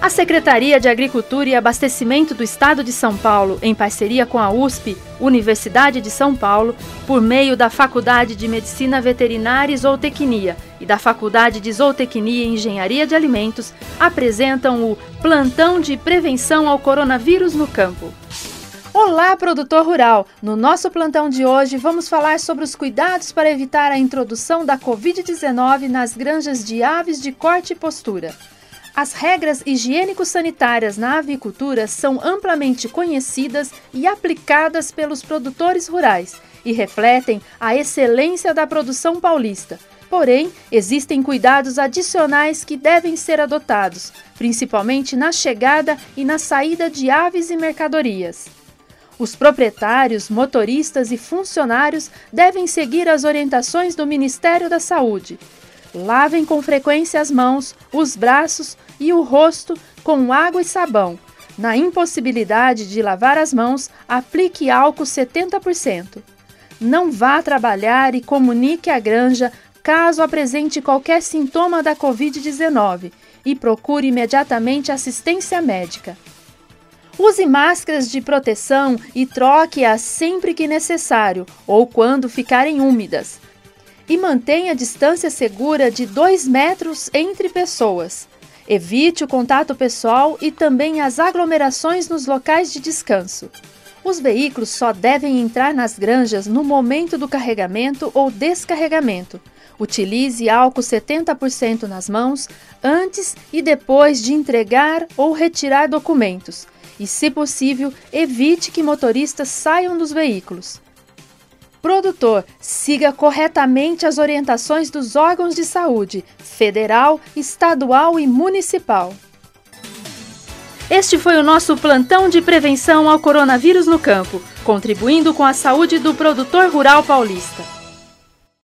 A Secretaria de Agricultura e Abastecimento do Estado de São Paulo, em parceria com a USP, Universidade de São Paulo, por meio da Faculdade de Medicina Veterinária e Zootecnia e da Faculdade de Zootecnia e Engenharia de Alimentos, apresentam o Plantão de Prevenção ao Coronavírus no Campo. Olá, produtor rural! No nosso plantão de hoje, vamos falar sobre os cuidados para evitar a introdução da Covid-19 nas granjas de aves de corte e postura. As regras higiênico-sanitárias na avicultura são amplamente conhecidas e aplicadas pelos produtores rurais e refletem a excelência da produção paulista. Porém, existem cuidados adicionais que devem ser adotados, principalmente na chegada e na saída de aves e mercadorias. Os proprietários, motoristas e funcionários devem seguir as orientações do Ministério da Saúde. Lavem com frequência as mãos, os braços e o rosto com água e sabão. Na impossibilidade de lavar as mãos, aplique álcool 70%. Não vá trabalhar e comunique à granja caso apresente qualquer sintoma da Covid-19 e procure imediatamente assistência médica. Use máscaras de proteção e troque-as sempre que necessário ou quando ficarem úmidas. E mantenha a distância segura de 2 metros entre pessoas. Evite o contato pessoal e também as aglomerações nos locais de descanso. Os veículos só devem entrar nas granjas no momento do carregamento ou descarregamento. Utilize álcool 70% nas mãos antes e depois de entregar ou retirar documentos. E, se possível, evite que motoristas saiam dos veículos. Produtor, siga corretamente as orientações dos órgãos de saúde, federal, estadual e municipal. Este foi o nosso plantão de prevenção ao coronavírus no campo, contribuindo com a saúde do produtor rural paulista.